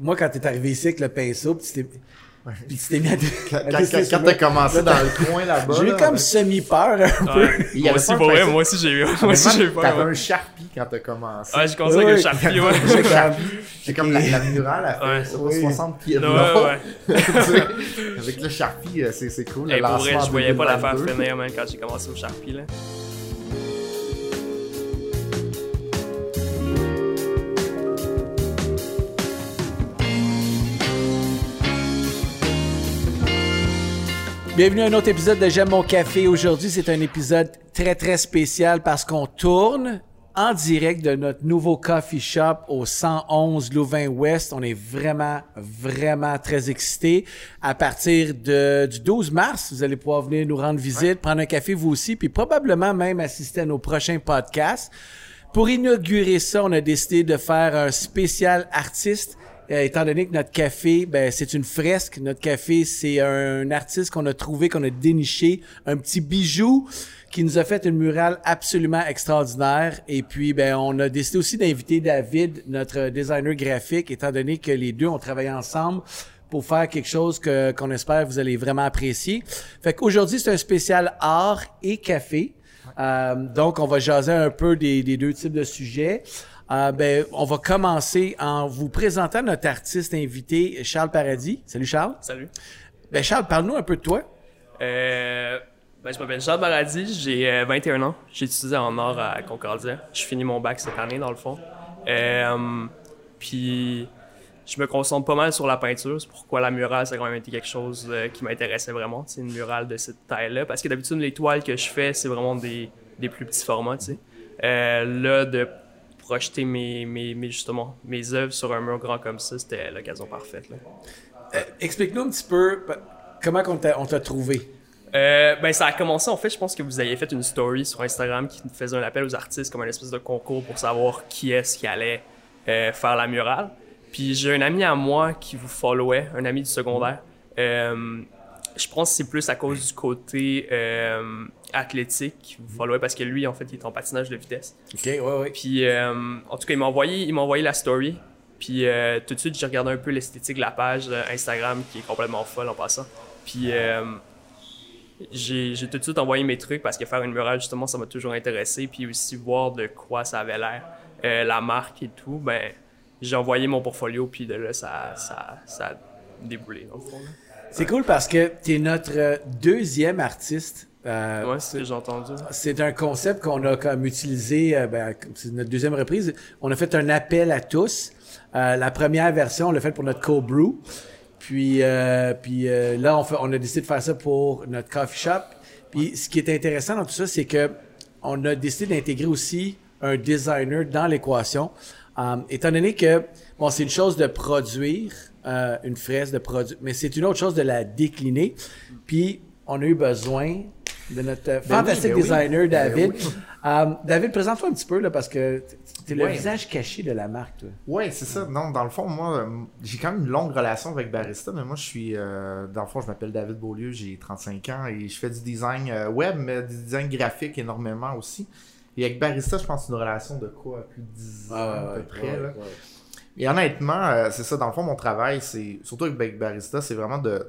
moi, quand t'es arrivé ici avec le pinceau, puis tu t'es, puis tu t'es mis à, Quand, à quand, dessiner quand sur t'as commencé dans le coin là-bas. J'ai eu comme semi-peur un peu. Ouais. Il y moi avait aussi, moi aussi, j'ai eu, moi aussi, j'ai eu peur. T'avais un Sharpie quand t'as commencé. Ouais, j'ai commencé Oui, avec un Sharpie, ouais. J'ai comme- C'est comme la, la murale, Ouais. Oui. 60 pieds de long. ouais. Avec le Sharpie, euh, c'est c'est cool. le Hey, pour vrai, je voyais pas la 2022. faire finir, man, quand j'ai commencé au Sharpie, là. Bienvenue à un autre épisode de J'aime mon café. Aujourd'hui, c'est un épisode très, très spécial parce qu'on tourne en direct de notre nouveau coffee shop au 111 Louvain-Ouest. On est vraiment, vraiment très excités. À partir de, du 12 mars, vous allez pouvoir venir nous rendre visite, prendre un café vous aussi, puis probablement même assister à nos prochains podcasts. Pour inaugurer ça, on a décidé de faire un spécial artiste étant donné que notre café, ben, c'est une fresque. Notre café, c'est un artiste qu'on a trouvé, qu'on a déniché, un petit bijou qui nous a fait une murale absolument extraordinaire. Et puis, ben, on a décidé aussi d'inviter David, notre designer graphique, étant donné que les deux ont travaillé ensemble pour faire quelque chose que, qu'on espère vous allez vraiment apprécier. Fait qu'aujourd'hui, c'est un spécial art et café. Euh, donc, on va jaser un peu des, des deux types de sujets. Euh, ben, on va commencer en vous présentant notre artiste invité, Charles Paradis. Salut Charles. Salut. Ben Charles, parle-nous un peu de toi. Euh, ben, je m'appelle Charles Baradis, j'ai euh, 21 ans. J'ai étudié en art à Concordia. Je finis mon bac cette année, dans le fond. Euh, puis, je me concentre pas mal sur la peinture. C'est pourquoi la murale, ça a quand même été quelque chose euh, qui m'intéressait vraiment. C'est une murale de cette taille-là. Parce que d'habitude, les toiles que je fais, c'est vraiment des, des plus petits formats, tu sais. Euh, là, de projeter mes, mes, mes, justement, mes œuvres sur un mur grand comme ça, c'était l'occasion parfaite. Euh, explique-nous un petit peu ben, comment on t'a, trouvé? Euh, ben ça a commencé en fait, je pense que vous aviez fait une story sur Instagram qui faisait un appel aux artistes comme un espèce de concours pour savoir qui est-ce qui allait euh, faire la murale. Puis j'ai un ami à moi qui vous followait, un ami du secondaire. Euh, je pense que c'est plus à cause du côté athlétique vous followait parce que lui en fait il est en patinage de vitesse. OK, ouais, ouais. Puis euh, en tout cas il m'a envoyé, il m'a envoyé la story. Puis euh, tout de suite j'ai regardé un peu l'esthétique de la page euh, Instagram qui est complètement folle en passant. Puis euh, j'ai tout de suite envoyé mes trucs parce que faire une murale, justement, ça m'a toujours intéressé. Puis aussi voir de quoi ça avait l'air, la marque et tout. Ben, j'ai envoyé mon portfolio, puis de là, ça, ça, ça a déboulé, dans le fond. C'est cool parce que tu es notre deuxième artiste. Euh, Ouais, c'est j'ai entendu. C'est un concept qu'on a comme utilisé, euh, ben, c'est notre deuxième reprise. On a fait un appel à tous. Euh, la première version, on l'a fait pour notre cold brew. Puis, euh, puis euh, là, on, fait, on a décidé de faire ça pour notre coffee shop. Puis ce qui est intéressant dans tout ça, c'est que on a décidé d'intégrer aussi un designer dans l'équation. Étant donné que, bon, c'est une chose de produire euh, une fraise, de produire, mais c'est une autre chose de la décliner. Puis on a eu besoin de notre euh, fantastique ben oui. designer, Ben David. oui. Euh, David, présente-toi un petit peu, là, parce que t'es le Ouais. visage caché de la marque, toi. Ouais, c'est ça. Non, dans le fond, moi, euh, j'ai quand même une longue relation avec Barista, mais moi, je suis. euh, dans le fond, je m'appelle David Beaulieu, j'ai 35 ans et je fais du design web, mais du design graphique énormément aussi. Et avec Barista, je pense une relation de quoi Plus de 10 ans à peu près. là. Et honnêtement, c'est ça, dans le fond, mon travail, c'est surtout avec Barista, c'est vraiment de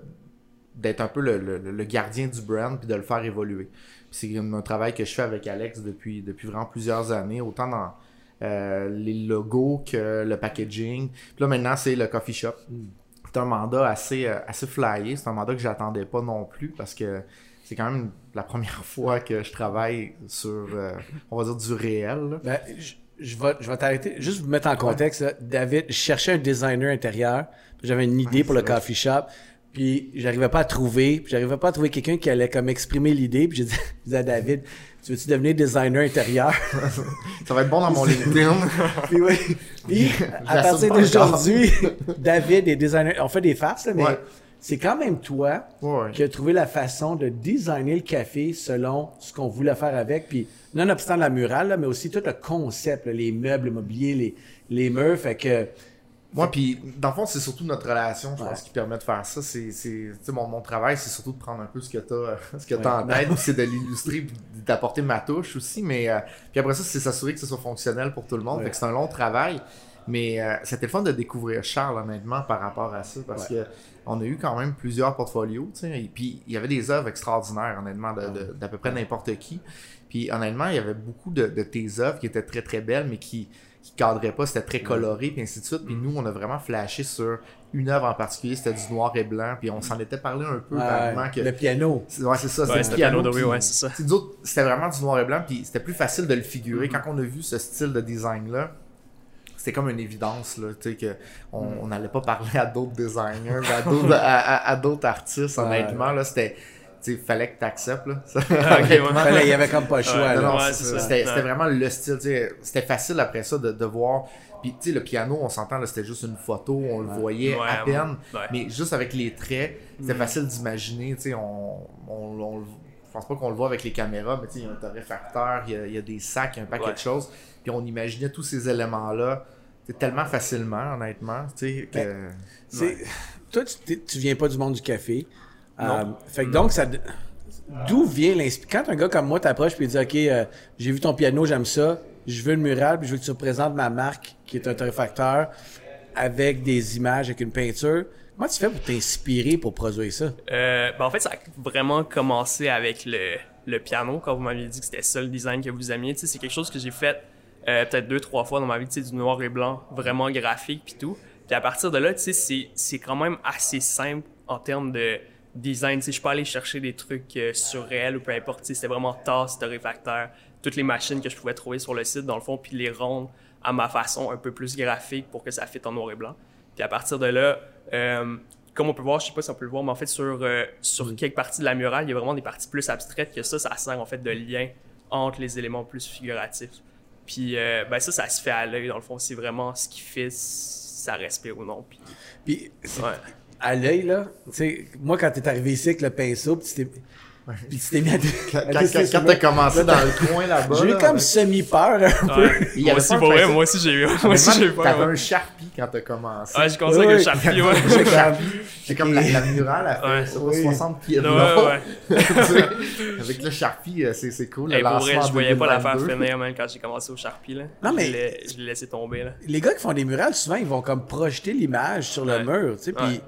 d'être un peu le, le- le gardien du brand puis de le faire évoluer. C'est un travail que je fais avec Alex depuis, depuis vraiment plusieurs années, autant dans euh, les logos que le packaging. Puis là, maintenant, c'est le coffee shop. C'est un mandat assez, euh, assez flyé. C'est un mandat que j'attendais pas non plus parce que c'est quand même la première fois que je travaille sur, euh, on va dire, du réel. Ben, je, je vais, je vais t'arrêter. Juste vous mettre en contexte, là. David, je cherchais un designer intérieur. J'avais une idée pour le vrai. coffee shop. Puis j'arrivais pas à trouver. Puis j'arrivais pas à trouver quelqu'un qui allait comme exprimer l'idée. Puis j'ai dit, disais à David, tu veux-tu devenir designer intérieur? Ça va être bon dans mon LinkedIn. puis oui. Puis à partir d'aujourd'hui, David est designer. On fait des farces, là, mais Ouais. c'est quand même toi Ouais. qui a trouvé la façon de designer le café selon ce qu'on voulait faire avec. Puis, nonobstant la murale, là, mais aussi tout le concept, là, les meubles, le mobilier, les, les murs. Fait que, Moi, puis dans le fond, c'est surtout notre relation, je Ouais. pense, qui permet de faire ça. C'est, c'est, tu sais, mon, mon travail, c'est surtout de prendre un peu ce que tu as, ce que Ouais. t'as en tête, c'est de l'illustrer, d'apporter ma touche aussi. Mais euh, puis après ça, c'est s'assurer que ce soit fonctionnel pour tout le monde. Ouais. Fait que c'est un long travail. Mais euh, c'était le fun de découvrir Charles, honnêtement, par rapport à ça, parce que on a eu quand même plusieurs portfolios, tu sais, et puis il y avait des œuvres extraordinaires, honnêtement, de- de- d'à peu près n'importe qui. Puis honnêtement, il y avait beaucoup de, de tes œuvres qui étaient très très belles, mais qui qui cadraient pas, c'était très coloré, puis ainsi de suite. Puis nous, on a vraiment flashé sur une œuvre en particulier, c'était du noir et blanc, puis on s'en était parlé un peu que Le piano. c'est- Ouais, c'est ça, Ouais, c'était le piano. ouais, c'est ça. c'était vraiment du noir et blanc, puis c'était plus facile de le figurer. Mm-hmm. Quand on a vu ce style de design-là, c'était comme une évidence, là, tu sais, que on Mm. n'allait pas parler à d'autres designers, à d'autres, à, à- à d'autres artistes, Ouais. honnêtement, là, c'était, tu sais, fallait que t'acceptes, là. Ça- Ah, ouais. Il y avait comme pas le choix. Ouais. C'était, Ouais. vraiment le style, tu c'était facile après ça de, de voir. Puis, tu sais, le piano, on s'entend, c'était juste une photo, on le voyait Ouais, à peine. Ouais. Mais juste avec les traits, c'était Mm. facile d'imaginer, tu sais, on, on, on le- je pense pas qu'on le voit avec les caméras, mais tu sais, il y a un torréfacteur, il y a, il y a des sacs, il y a un paquet Ouais. de choses. Puis on imaginait tous ces éléments-là tu tellement facilement, honnêtement, tu sais, que... C'est- Toi, tu, tu viens pas du monde du café. Non. Euh, fait que donc, ça. D'où vient l'inspiration? Quand un gars comme moi t'approche et dit OK, euh, j'ai vu ton piano, j'aime ça, je veux le mural, puis je veux que tu représentes ma marque, qui est un torréfacteur, avec des images, avec une peinture. Comment tu fais pour t'inspirer pour produire ça? Euh, ben en fait, ça a vraiment commencé avec le, le piano, quand vous m'aviez dit que c'était ça le design que vous aimiez. Tu sais, c'est quelque chose que j'ai fait euh, peut-être deux, trois fois dans ma vie, tu sais, du noir et blanc, vraiment graphique puis tout. Puis à partir de là, tu sais, c'est, c'est quand même assez simple en termes de design. Sais, je peux aller chercher des trucs euh, surréels ou peu importe. C'était vraiment tasse, torréfacteur, toutes les machines que je pouvais trouver sur le site, dans le fond, puis les rendre à ma façon un peu plus graphique pour que ça fitte en noir et blanc. Puis à partir de là, euh, comme on peut voir, je sais pas si on peut le voir, mais en fait, sur, euh, sur quelques parties de la murale, il y a vraiment des parties plus abstraites que ça. Ça sert en fait de lien entre les éléments plus figuratifs. Puis euh, ben ça, ça se fait à l'œil, dans le fond. C'est vraiment ce qui fait si ça respire ou non. Puis, Puis, c'est- ouais. À l'œil, là, tu sais, moi, quand t'es arrivé ici avec le pinceau, puis tu t'es, puis tu t'es mis à, Quand, quand, quand t'as commencé dans le coin là-bas... J'ai eu là, comme avec- semi-peur un peu. Ouais. Il y moi aussi, un vrai, moi aussi, j'ai eu, moi aussi, j'ai eu peur. T'avais ouais. un Sharpie quand t'as commencé. Ouais, j'ai commencé avec Oui. le Sharpie, ouais. J'ai comme- C'est comme la, la murale, elle fait Ouais. ça, Oui. 60 pieds de Ouais, long. Avec le Sharpie, euh, c'est c'est cool. Et le pour lancement vrai, je voyais pas l'affaire 2022. finir, même, quand j'ai commencé au Sharpie, là. Non, mais- Je l'ai, laissé tomber, là. les gars qui font des murales, souvent, ils vont comme projeter l'image sur le mur, tu sais, puis.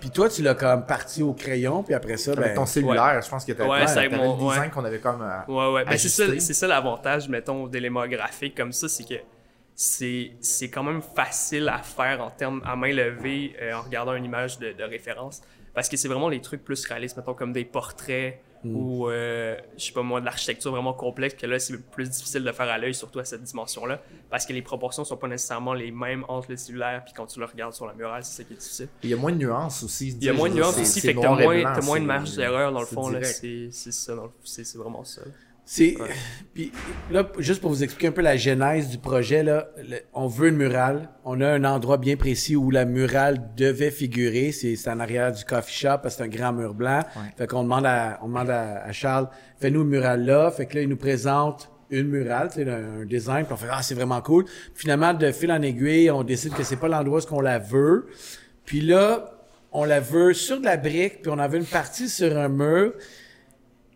Puis toi, tu l'as comme parti au crayon, puis après ça, ben, ton cellulaire, je pense que t'avais Ouais, c'est mon- le design ouais. qu'on avait comme... euh, Ouais, ouais. Ben, c'est ça, ça l'avantage, mettons, d'éléments graphiques comme ça, c'est que c'est, c'est quand même facile à faire en termes à main levée euh, en regardant une image de, de référence. Parce que c'est vraiment les trucs plus réalistes, mettons, comme des portraits ou, euh, je sais pas moi, de l'architecture vraiment complexe, que là, c'est plus difficile de faire à l'œil, surtout à cette dimension-là, parce que les proportions sont pas nécessairement les mêmes entre le cellulaire puis quand tu le regardes sur la murale, c'est ça qui est difficile. Il y a moins de nuances aussi. Il y a moins de nuances aussi, fait que t'as moins, moins de marge d'erreur dans le fond, là. C'est, ça, c'est vraiment ça. C'est... Puis là, juste pour vous expliquer un peu la genèse du projet, là, le- on veut une murale. On a un endroit bien précis où la murale devait figurer. C'est c'est en arrière du coffee shop, parce que c'est un grand mur blanc. Ouais. Fait qu'on demande à, on demande à, à Charles, fais-nous une murale là. Fait que là, il nous présente une murale, sais, un, un design, puis on fait ah c'est vraiment cool. Finalement, de fil en aiguille, on décide que c'est pas l'endroit où qu'on la veut. Puis là, on la veut sur de la brique, puis on en veut une partie sur un mur.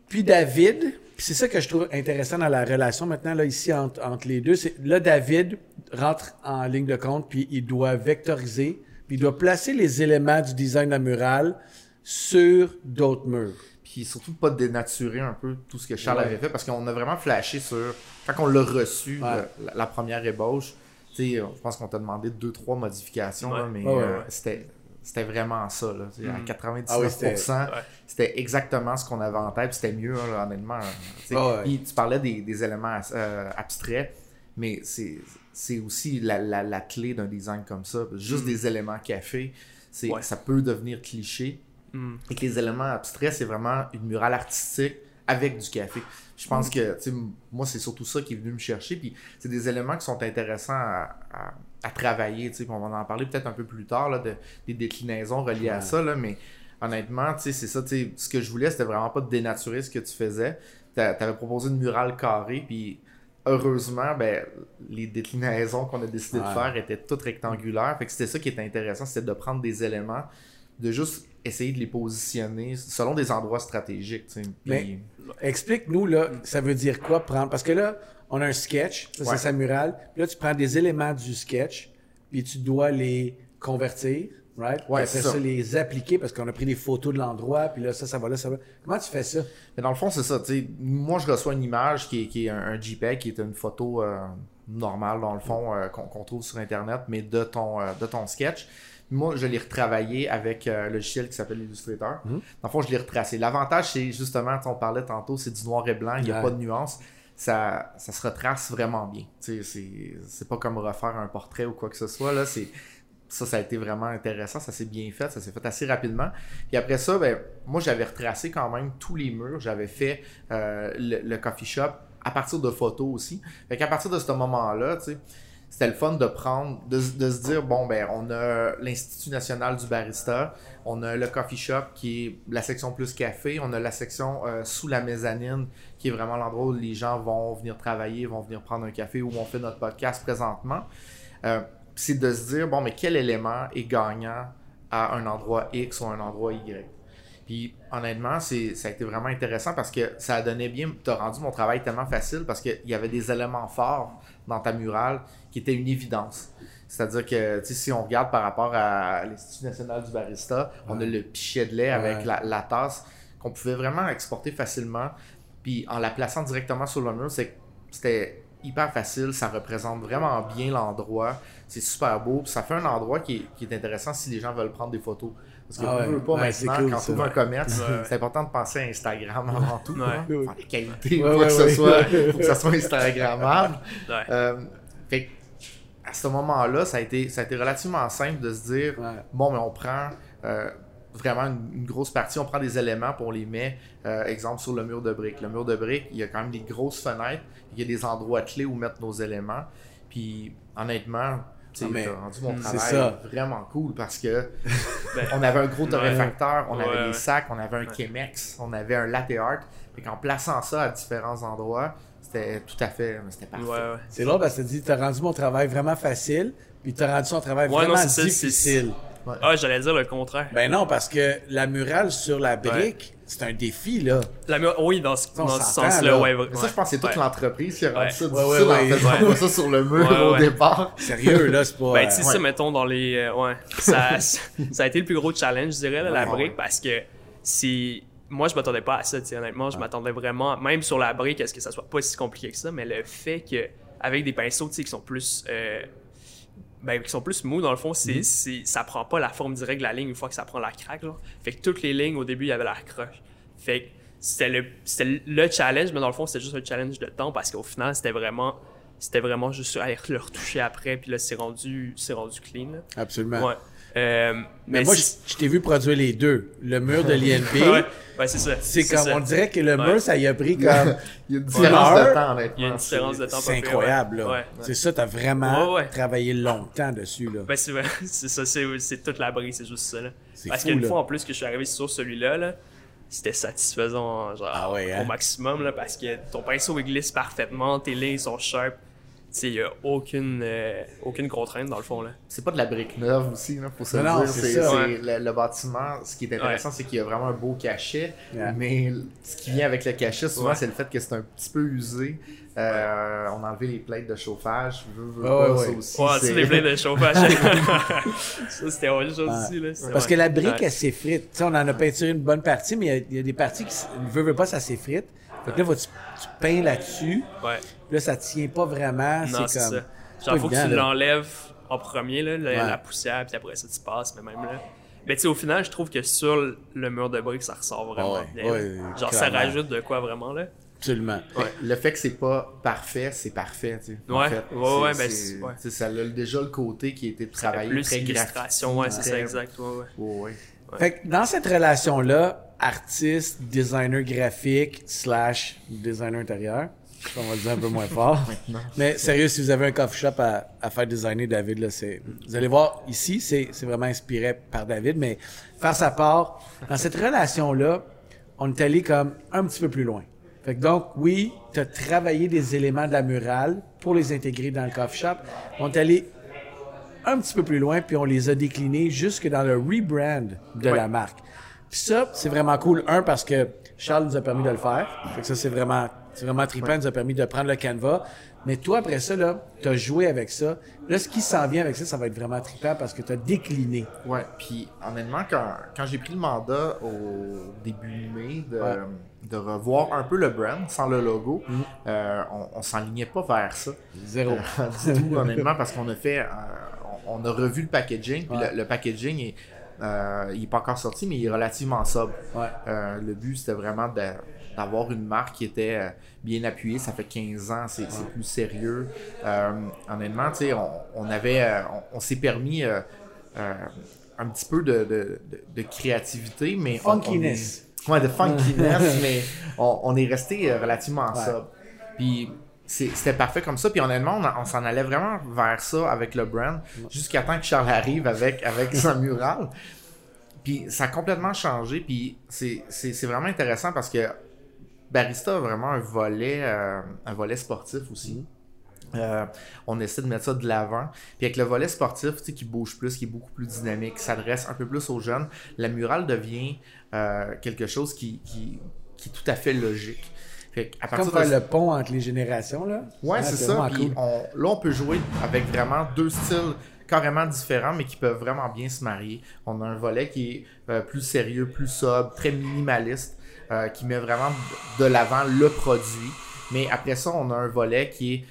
Puis David, c'est ça que je trouve intéressant dans la relation maintenant là ici entre, entre les deux, c'est là David rentre en ligne de compte puis il doit vectoriser, puis il doit placer les éléments du design de la murale sur d'autres murs. Puis surtout pas dénaturer un peu tout ce que Charles Ouais. avait fait parce qu'on a vraiment flashé sur quand on l'a reçu Ouais. la, la première ébauche. Tu sais, je pense qu'on t'a demandé deux trois modifications là, mais Ouais, ouais, euh, c'était c'était vraiment ça là, à Mhm. 99%. Ah oui, c'était- ouais. C'était exactement ce qu'on avait en tête, puis c'était mieux hein, là, honnêtement. Tu sais, Ah ouais. puis tu parlais des, des éléments euh, abstraits, mais c'est c'est aussi la, la, la clé d'un design comme ça. Juste des éléments café, c'est Ouais. ça peut devenir cliché. Hmm. Et que les éléments abstraits, c'est vraiment une murale artistique avec du café. Je pense que, tu sais, m- moi, c'est surtout ça qui est venu me chercher. Puis, c'est des éléments qui sont intéressants à, à- à travailler. Tu on va en parler peut-être un peu plus tard, là, de, des déclinaisons reliées à ça. Là, mais honnêtement, tu c'est ça. Tu ce que je voulais, c'était vraiment pas de dénaturer ce que tu faisais. T'a- T'avais proposé une murale carrée. Puis, heureusement, ben, les déclinaisons qu'on a décidé de faire étaient toutes rectangulaires. Fait que c'était ça qui était intéressant, c'était de prendre des éléments, de juste essayer de les positionner selon des endroits stratégiques. Puis- Explique-nous, là, ça veut dire quoi prendre? Parce que là, on a un sketch, ça Ouais. c'est sa murale. Puis là, tu prends des éléments du sketch, puis tu dois les convertir, right? Ouais, c'est ça. ça. les appliquer parce qu'on a pris des photos de l'endroit, puis là, ça, ça va là, ça va. Comment tu fais ça? Mais dans le fond, c'est ça. Moi, je reçois une image qui est, qui est un, un JPEG, qui est une photo euh, normale, dans le fond, euh, qu'on qu'on trouve sur Internet, mais de ton, euh, de ton sketch. Moi, je l'ai retravaillé avec euh, un logiciel qui s'appelle Illustrator. Mhm. Dans le fond, je l'ai retracé. L'avantage, c'est justement, on parlait tantôt, c'est du noir et blanc, il n'y a Ouais. pas de nuance. Ça, ça se retrace vraiment bien. C'est pas comme refaire un portrait ou quoi que ce soit. Là, ça, ça a été vraiment intéressant. Ça s'est bien fait. Ça s'est fait assez rapidement. Puis après ça, ben, moi, j'avais retracé quand même tous les murs. J'avais fait euh, le, le coffee shop à partir de photos aussi. Fait qu'à partir de ce moment-là, tu sais, c'était le fun de prendre, de, de se dire, bon, ben, on a l'Institut national du barista, on a le coffee shop qui est la section plus café, on a la section euh, sous la mezzanine qui est vraiment l'endroit où les gens vont venir travailler, vont venir prendre un café, où on fait notre podcast présentement. Euh, c'est de se dire, bon, mais quel élément est gagnant à un endroit X ou un endroit Y? Puis honnêtement, ça a été vraiment intéressant parce que ça a donné bien, t'as rendu mon travail tellement facile parce qu'il y avait des éléments forts dans ta murale qui étaient une évidence. C'est-à-dire que si on regarde par rapport à l'Institut national du barista, on a le pichet de lait avec Ouais. la, la tasse qu'on pouvait vraiment exporter facilement. Puis en la plaçant directement sur le mur, c'était hyper facile, ça représente vraiment bien l'endroit, c'est super beau, puis ça fait un endroit qui est, qui est intéressant si les gens veulent prendre des photos. Parce que Ah ouais. pas maintenant, cool, quand ça. tu ouvres un commerce, Ouais. c'est important de penser à Instagram avant tout. Ouais. hein. Faire des qualités, Ouais, faut, ouais, que ce soit, faut que ça soit Instagrammable. Ouais. Euh, fait que, à ce moment-là, ça a, été, ça a été relativement simple de se dire Ouais. bon, mais on prend euh, vraiment une, une grosse partie, on prend des éléments puis on les met, euh, exemple, sur le mur de briques. Le mur de briques, il y a quand même des grosses fenêtres, il y a des endroits clés où mettre nos éléments. Puis, honnêtement, tu Ah, t'as rendu mon c'est travail ça. vraiment cool parce que Ben, on avait un gros torréfacteur, on Ouais, avait ouais. des sacs, on avait un Chemex, on avait un latte art. Fait qu'en plaçant ça à différents endroits, c'était tout à fait, c'était parfait. ouais, ouais. C'est drôle parce que tu dis, t'as rendu mon travail vraiment facile, puis t'as rendu son travail Ouais, vraiment non, ça, difficile. Ah, j'allais dire le contraire. Ben non, parce que la murale sur la brique, c'est un défi, là. La oui, dans ce, sens-là, là. ouais. Mais ça, je pense que c'est toute ouais. l'entreprise qui a rendu Ouais. ça Ouais, difficile ouais, en faisant ça sur le mur Ouais, au ouais. départ. Sérieux, là, c'est pas... Ben, tu sais, ouais. ça, mettons, dans les. euh, ouais. Ça, ça a été le plus gros challenge, je dirais, là, la brique, parce que c'est. Moi, je m'attendais pas à ça, honnêtement. Je m'attendais vraiment, même sur la brique, à ce que ça soit pas si compliqué que ça, mais le fait que, avec des pinceaux, tu sais, qui sont plus. euh, ben, qui sont plus mous, dans le fond, c'est, c'est, ça prend pas la forme directe de la ligne une fois que ça prend la craque, là. Fait que toutes les lignes, au début, il y avait la croche. Fait que c'était le, c'était le challenge, mais dans le fond, c'était juste un challenge de temps parce qu'au final, c'était vraiment. C'était vraiment juste aller le retoucher après, puis là, c'est rendu, c'est rendu clean. Là. Absolument. Ouais. Euh, Mais, mais moi, je, t'ai vu produire les deux. Le mur de l'INP, ouais, ouais, c'est ça. c'est comme, ça. on dirait que le Ouais. mur, ça y a pris comme... Il y a une différence heure, de temps, honnêtement. Il y a une différence de temps. C'est incroyable, ouais. là. Ouais. C'est ça, t'as vraiment Ouais, ouais. travaillé longtemps dessus, là. Ben, c'est vrai, c'est ça, c'est, toute la brise, c'est juste ça. Là. Parce qu'une fois en plus que je suis arrivé sur celui-là, là, c'était satisfaisant genre, Ah ouais, hein? au maximum là, parce que ton pinceau il glisse parfaitement, tes lignes sont sharp. Il n'y a aucune, euh, aucune contrainte dans le fond. Là. C'est pas de la brique neuve aussi, là, faut se Non, dire. c'est Ouais. le, le bâtiment, ce qui est intéressant, c'est qu'il y a vraiment un beau cachet, Yeah. mais ce qui vient avec le cachet, souvent, Ouais. c'est le fait que c'est un petit peu usé. Euh, On a enlevé les plates de chauffage. Veux, veux pas, ça aussi. Ouais, c'est- les plaines de chauffage. ça, c'était autre chose aussi. Là. Parce que la brique, Ouais. elle s'effrite. Tu sais, on en a peinturé une bonne partie, mais il y a- il y, a des parties qui ne veut, veut pas, ça s'effrite. Fait que là, tu, tu peins là-dessus. Ouais. Puis là, ça tient pas vraiment. Non, c'est comme. ça. Genre, faut que tu là. l'enlèves en premier, là, la, Ouais. la poussière, puis après ça, tu passes, mais même là. Mais tu sais, au final, je trouve que sur le mur de briques, ça ressort vraiment Ouais, bien. ouais, Genre, ça rajoute de quoi vraiment, là. Absolument. Ouais. Le fait que c'est pas parfait, c'est parfait. Tu sais, en Ouais, fait. ouais, C'est- ouais, ben, c'est- c'est- Ça a déjà le côté qui a été travaillé plus très illustration, ouais, c'est ça, exact. Ouais, ouais. Ouais, ouais. Fait que dans cette relation-là, artiste, designer graphique, slash designer intérieur, on va dire un peu moins fort. Mais sérieux, si vous avez un coffee shop à, à faire designer David, là, c'est, vous allez voir ici, c'est, c'est vraiment inspiré par David, mais faire sa part, dans cette relation-là, on est allé comme un petit peu plus loin. Fait que donc, oui, tu as travaillé des éléments de la murale pour les intégrer dans le coffee shop. On est allé un petit peu plus loin, puis on les a déclinés jusque dans le rebrand de la marque. Puis ça, c'est vraiment cool. Un, parce que Charles nous a permis de le faire. Fait que ça, c'est vraiment C'est vraiment trippant, nous a permis de prendre le canevas. Mais toi, après ça, là, t'as joué avec ça. Là, ce qui s'en vient avec ça, ça va être vraiment trippant parce que t'as décliné. Ouais, puis honnêtement, quand, quand j'ai pris le mandat au début mai de, Ouais. de revoir un peu le brand sans le logo, euh, on, on s'enlignait pas vers ça. Zéro. Euh, du tout, honnêtement, parce qu'on a fait, euh, on, on a revu le packaging, puis Ouais. le, le packaging est, euh, il est pas encore sorti, mais il est relativement sobre. Ouais. Euh, le but, c'était vraiment de- d'avoir une marque qui était euh, bien appuyée. Ça fait 15 ans, c'est plus sérieux. Euh, honnêtement, tu sais, on, on avait, euh, on, on s'est permis euh, euh, un petit peu de, de- de- de créativité, mais on- on est- Funkiness. ouais, de funkiness, mais on, est resté relativement Ouais. sobre. Puis c'est- c'était parfait comme ça. Puis honnêtement, on, s'en allait vraiment vers ça avec le brand, jusqu'à temps que Charles arrive avec, avec sa murale. Puis ça a complètement changé. Puis c'est c'est- c'est vraiment intéressant parce que Barista a vraiment un volet, euh, un volet sportif aussi. Euh, on essaie de mettre ça de l'avant. Puis avec le volet sportif, tu sais, qui bouge plus, qui est beaucoup plus dynamique, qui s'adresse un peu plus aux jeunes, la murale devient euh, quelque chose qui, qui, qui est tout à fait logique. Fait Comme de faire le pont entre les générations, là. Ouais, c'est ça. Puis cool. on- là, on peut jouer avec vraiment deux styles carrément différents, mais qui peuvent vraiment bien se marier. On a un volet qui est euh, plus sérieux, plus sobre, très minimaliste, euh, qui met vraiment de l'avant le produit. Mais après ça, on a un volet qui est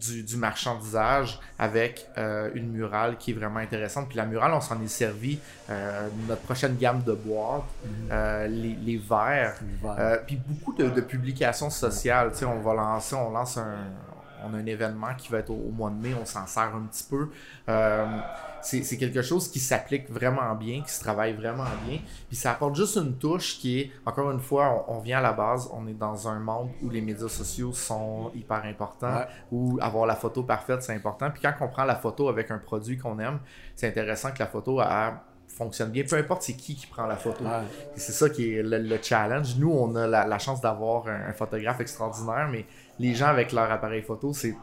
du, du marchandisage avec euh, une murale qui est vraiment intéressante. Puis la murale, on s'en est servi. euh, notre prochaine gamme de boîtes, euh, les, les verres, Les verres. puis beaucoup de, de publications sociales. Tu sais, on va lancer, on lance un, on a un événement qui va être au, au mois de mai, on s'en sert un petit peu. Euh, c'est quelque chose qui s'applique vraiment bien, qui se travaille vraiment bien. Puis ça apporte juste une touche qui est, encore une fois, on, on vient à la base, on est dans un monde où les médias sociaux sont hyper importants, Ouais. où avoir la photo parfaite, c'est important. Puis quand on prend la photo avec un produit qu'on aime, c'est intéressant que la photo elle, fonctionne bien, peu importe c'est qui qui prend la photo. Ouais. C'est ça qui est le, le challenge. Nous, on a la, la chance d'avoir un, un photographe extraordinaire, mais les gens avec leur appareil photo, c'est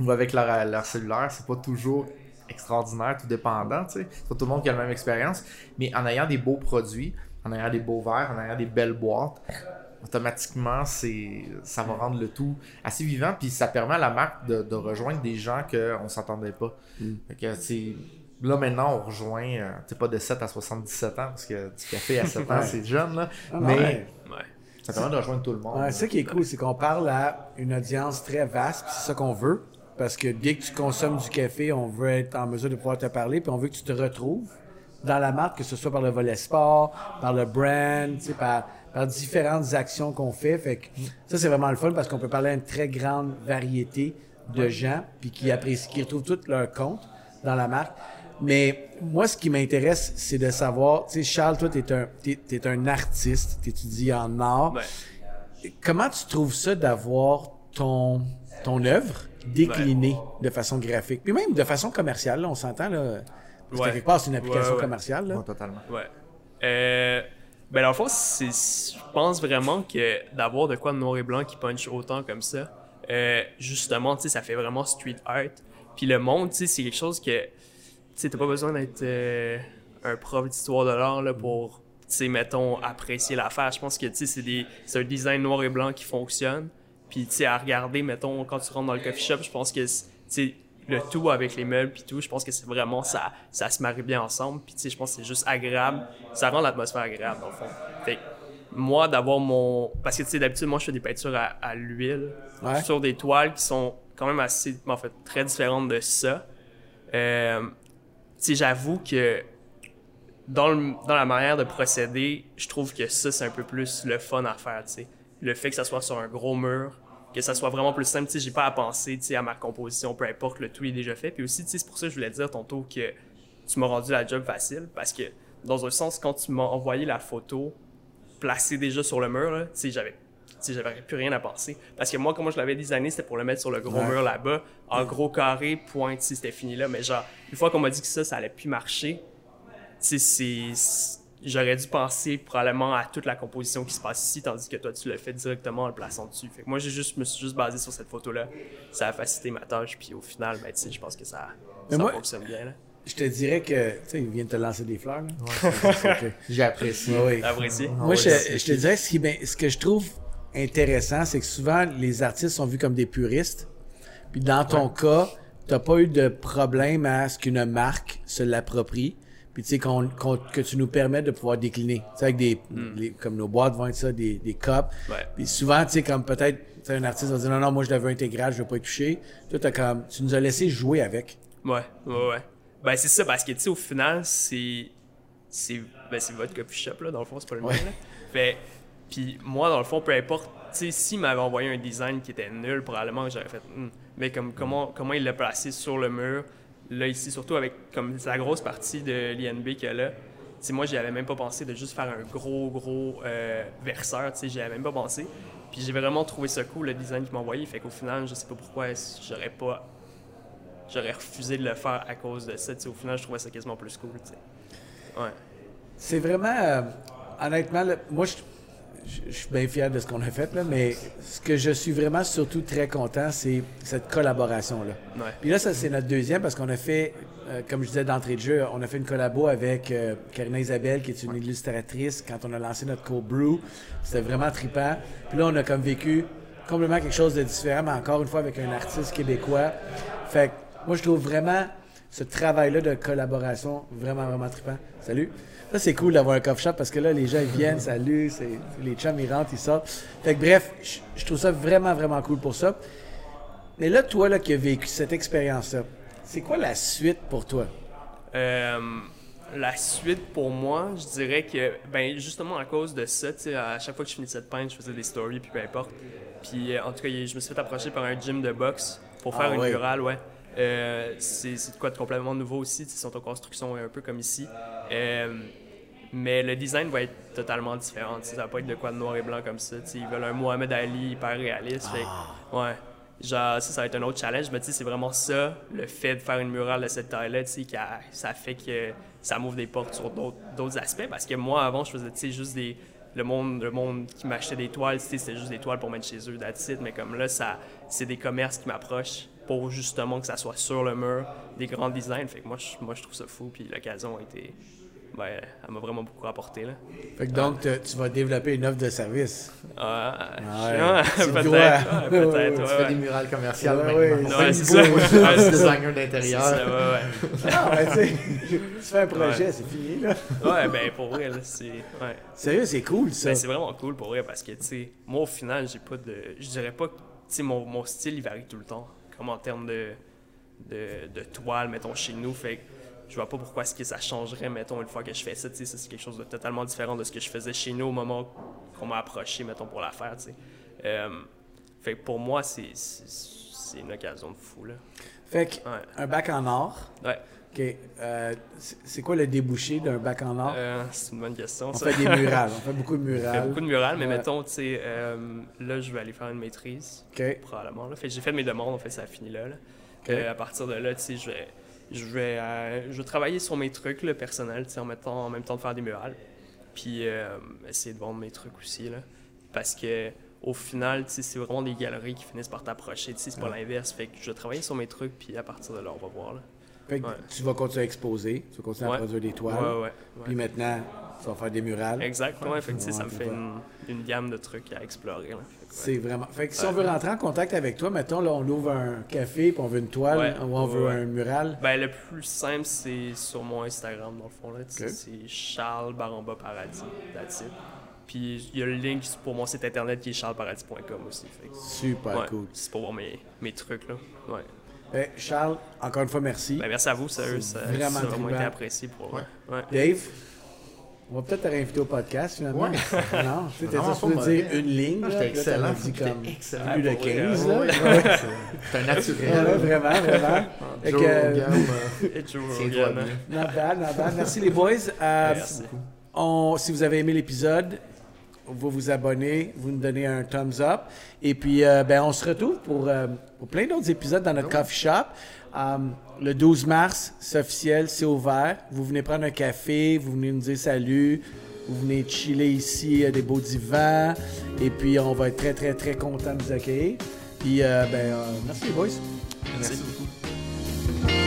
ou avec leur, leur cellulaire, c'est pas toujours extraordinaire, tout dépendant, tu sais. C'est pas tout le monde qui a la même expérience. Mais en ayant des beaux produits, en ayant des beaux verres, en ayant des belles boîtes, automatiquement, c'est ça va rendre le tout assez vivant, puis ça permet à la marque de, de rejoindre des gens qu'on s'attendait pas. Fait que, c'est- Là, maintenant, on rejoint, euh, tu sais, pas de 7 à 77 ans, parce que du café à 7 ans, c'est jeune, là. Ah, non, mais ouais. Ouais. ça permet de rejoindre tout le monde. Ouais, ça qui est cool, c'est qu'on parle à une audience très vaste, puis c'est ça qu'on veut. Parce que dès que tu consommes du café, on veut être en mesure de pouvoir te parler, puis on veut que tu te retrouves dans la marque, que ce soit par le volet sport, par le brand, tu sais, par, par différentes actions qu'on fait. Fait que ça, c'est vraiment le fun parce qu'on peut parler à une très grande variété de gens, puis qui apprécient, qui retrouvent tout leur compte dans la marque. Mais moi, ce qui m'intéresse, c'est de savoir, tu sais, Charles, toi, t'es un, t'es, t'es un artiste, t'étudies en art. Ouais. Comment tu trouves ça d'avoir ton, ton œuvre déclinée de façon graphique? Puis même de façon commerciale, là, on s'entend, là. Parce que Ouais. quelque part, c'est une application Ouais, ouais. commerciale, là. Ouais, totalement. Ouais. Euh, ben, dans le fond, c'est, je pense vraiment que d'avoir de quoi de noir et blanc qui punch autant comme ça, euh, justement, tu sais, ça fait vraiment street art. Puis le monde, tu sais, c'est quelque chose que, t'as pas besoin d'être euh, un prof d'histoire de l'art, là, pour, tu sais, mettons, apprécier l'affaire. Je pense que, tu sais, c'est des, c'est un design noir et blanc qui fonctionne. Puis, tu sais, à regarder, mettons, quand tu rentres dans le coffee shop, je pense que, tu sais, le tout avec les meubles puis tout, je pense que c'est vraiment ça, ça se marie bien ensemble. Puis tu sais, je pense que c'est juste agréable. Ça rend l'atmosphère agréable dans le fond. Fait moi d'avoir mon, parce que tu sais d'habitude moi je fais des peintures à, à l'huile Ouais. sur des toiles qui sont quand même assez, en fait, très différentes de ça. Euh, j'avoue que dans, le- dans la manière de procéder, je trouve que ça, c'est un peu plus le fun à faire, tu sais. Le fait que ça soit sur un gros mur, que ça soit vraiment plus simple, tu j'ai pas à penser, tu sais, à ma composition, peu importe, le tout est déjà fait. Puis aussi, tu sais, c'est pour ça que je voulais dire tantôt que tu m'as rendu la job facile, parce que, dans un sens, quand tu m'as envoyé la photo placée déjà sur le mur, tu sais, j'avais j'avais plus rien à penser. Parce que moi, comment je l'avais designé, c'était pour le mettre sur le gros Ouais. mur là-bas, en gros carré, point, c'était fini là. Mais genre, une fois qu'on m'a dit que ça, ça allait plus marcher, j'aurais dû penser probablement à toute la composition qui se passe ici, tandis que toi, tu l'as fait directement en le plaçant dessus. Fait que moi, j'ai juste, me suis juste basé sur cette photo-là. Ça a facilité ma tâche, puis au final, ben, tu sais, je pense que ça, ça moi- fonctionne bien, là. Je te dirais que, tu sais, il vient de te lancer des fleurs. J'ai apprécié. Ouais, oui. T'as apprécié? Moi, je, je te dirais ce, qui, ben, ce que je trouve intéressant, c'est que souvent, les artistes sont vus comme des puristes. Puis dans ton cas, t'as pas eu de problème à ce qu'une marque se l'approprie. Puis tu sais, qu'on, qu'on- que tu nous permettes de pouvoir décliner. Tu sais, avec des, les- comme nos boîtes vont être ça, des, des cups. Ouais. Puis souvent, tu sais, comme peut-être, tu un artiste va dire non, non, moi je la veux intégrale, je veux pas y toucher. Toi, t'as comme, tu nous as laissé jouer avec. Ouais, ouais, ouais. Ben, c'est ça, parce que, tu sais, au final, c'est. C'est ben, c'est votre coffee shop, là, dans le fond, c'est pas le Ouais. là. Fait. Puis, moi, dans le fond, peu importe, tu sais, s'il m'avait envoyé un design qui était nul, probablement que j'aurais fait. Hmm. Mais comme, comment, comment il l'a placé sur le mur, là, ici, surtout avec comme la grosse partie de l'INB qu'il y a là. Sais, moi, j'y avais même pas pensé de juste faire un gros, gros euh, verseur, tu sais, j'y avais même pas pensé. Puis j'ai vraiment trouvé ça cool, le design qu'il m'a envoyé. Fait qu'au final, je sais pas pourquoi j'aurais pas j'aurais refusé de le faire à cause de ça. Tu sais, au final, je trouvais ça quasiment plus cool. tu sais. Ouais. C'est vraiment, euh, honnêtement, moi, je, je- je suis bien fier de ce qu'on a fait, là, mais ce que je suis vraiment surtout très content, c'est cette collaboration-là. Ouais. Puis là, ça, c'est notre deuxième parce qu'on a fait, euh, comme je disais d'entrée de jeu, on a fait une collabo avec euh, Karina Isabelle, qui est une illustratrice, quand on a lancé notre cold brew. C'était vraiment trippant. Puis là, on a comme vécu complètement quelque chose de différent, mais encore une fois avec un artiste québécois. Fait que moi, je trouve vraiment ce travail-là de collaboration vraiment, vraiment trippant. Salut! Ça, c'est cool d'avoir un coffee shop parce que là, les gens, ils viennent, salut, les chums, ils rentrent, ils sortent. Fait que bref, je, je trouve ça vraiment, vraiment cool pour ça. Mais là, toi, là, qui as vécu cette expérience-là, c'est quoi la suite pour toi? Euh, la suite pour moi, je dirais que, ben justement à cause de ça, à chaque fois que je finissais de peindre, je faisais des stories, puis peu importe. Puis euh, en tout cas, je me suis fait approcher par un gym de boxe pour faire Ah une murale, ouais. Euh, c'est de quoi de complètement nouveau aussi, ils sont en construction un peu comme ici. Euh, mais le design va être totalement différent. Ça va pas être de quoi de noir et blanc comme ça. Ils veulent un Mohamed Ali hyper réaliste. ouais. Genre, ça, va être un autre challenge. Mais c'est vraiment ça, le fait de faire une murale de cette taille-là, ça fait que ça m'ouvre des portes sur d'autres aspects. Parce que moi, avant, je faisais, juste des. Le monde, le monde qui m'achetait des toiles, c'était juste des toiles pour mettre chez eux, that's. Mais comme là, c'est des commerces qui m'approchent pour justement que ça soit sur le mur, des grands designs. Fait que moi, je, moi, je trouve ça fou. Puis l'occasion a été. Ben, elle m'a vraiment beaucoup apporté, là. Fait que donc, tu vas développer une offre de service. Ah, Ouais, tu le peut-être, dois. ouais, peut-être, Tu ouais, fais ouais. des murales commerciales Ouais, maintenant. ouais, c'est ça. Ouais, je suis c'est ça. designer C'est d'intérieur. ça, ouais, ouais. Non, mais tu fais un projet, c'est fini, là. Ouais, ben pour vrai, là, c'est. Ouais. Sérieux, c'est cool, ça. Ben, c'est vraiment cool pour vrai parce que, tu sais, moi au final, j'ai pas de. Je dirais pas que, tu sais, mon, mon style il varie tout le temps. Comme en termes de, de, de toile, mettons, chez nous. Fait que je vois pas pourquoi est-ce que ça changerait, mettons, une fois que je fais ça. C'est quelque chose de totalement différent de ce que je faisais chez nous au moment qu'on m'a approché, mettons, pour la faire, tu sais. Euh, fait que pour moi, c'est, une occasion de fou, là. Fait que, Ouais. un bac en or. Ouais. OK. euh, c'est quoi le débouché d'un bac en or? Euh, c'est une bonne question, on ça. fait des murales. On fait beaucoup de murales. beaucoup de murales, mais Ouais. mettons, tu sais, euh, là, je vais aller faire une maîtrise, OK. probablement. Là. Fait j'ai fait mes demandes, en fait, ça a fini là. à partir de là, tu sais, je vais, je vais, euh, je vais travailler sur mes trucs là, personnels, tu sais, en, mettant, en même temps de faire des murales. Puis euh, essayer de vendre mes trucs aussi, là. Parce que au final, c'est vraiment des galeries qui finissent par t'approcher, c'est pas l'inverse. Fait que je vais travailler sur mes trucs, puis à partir de là, on va voir, là. Fait que Ouais. tu vas continuer à exposer. Tu vas continuer à produire des toiles. Puis maintenant, tu vas faire des murales. Exact, ouais, fait que, ça me fait une, une gamme de trucs à explorer. C'est vraiment. Fait que si on veut rentrer en contact avec toi, mettons, là, on ouvre un café, puis on veut une toile, ou on veut un mural. Ben, le plus simple, c'est sur mon Instagram, dans le fond. Là. C'est Charles Baramba Paradis. That's it. Puis il y a le link pour mon site internet qui est charlesparadis.com aussi. Fait Super ouais, cool. C'est pour voir mes, mes trucs. Là. Ouais. Ben, Charles, encore une fois, merci. Ben, merci à vous, sérieux. C'est Ça, vraiment ça a vraiment été apprécié pour ouais. Ouais. Dave, on va peut-être te réinviter au podcast, finalement. Ouais. non, tu sais, supposé mauvais. dire une ligne. Ah, J'étais excellent. dit comme excellent. plus de Ah, pour vrai, 15, Ouais, là. ouais, Ouais. C'est un Ouais, naturel. vraiment, vraiment. Fait Joe Rogan, euh, hein. Not bad, not bad. Merci les boys. Euh, Merci. on- si vous avez aimé l'épisode, vous vous abonnez, vous nous donnez un thumbs up. Et puis, euh, ben, on se retrouve pour, euh, pour plein d'autres épisodes dans notre coffee shop. Um, le 12 mars, c'est officiel, c'est ouvert. Vous venez prendre un café, vous venez nous dire salut, vous venez chiller ici, il y a des beaux divans. Et puis, on va être très, très, très content de vous accueillir. Puis, euh, ben, euh, merci les boys. Merci beaucoup.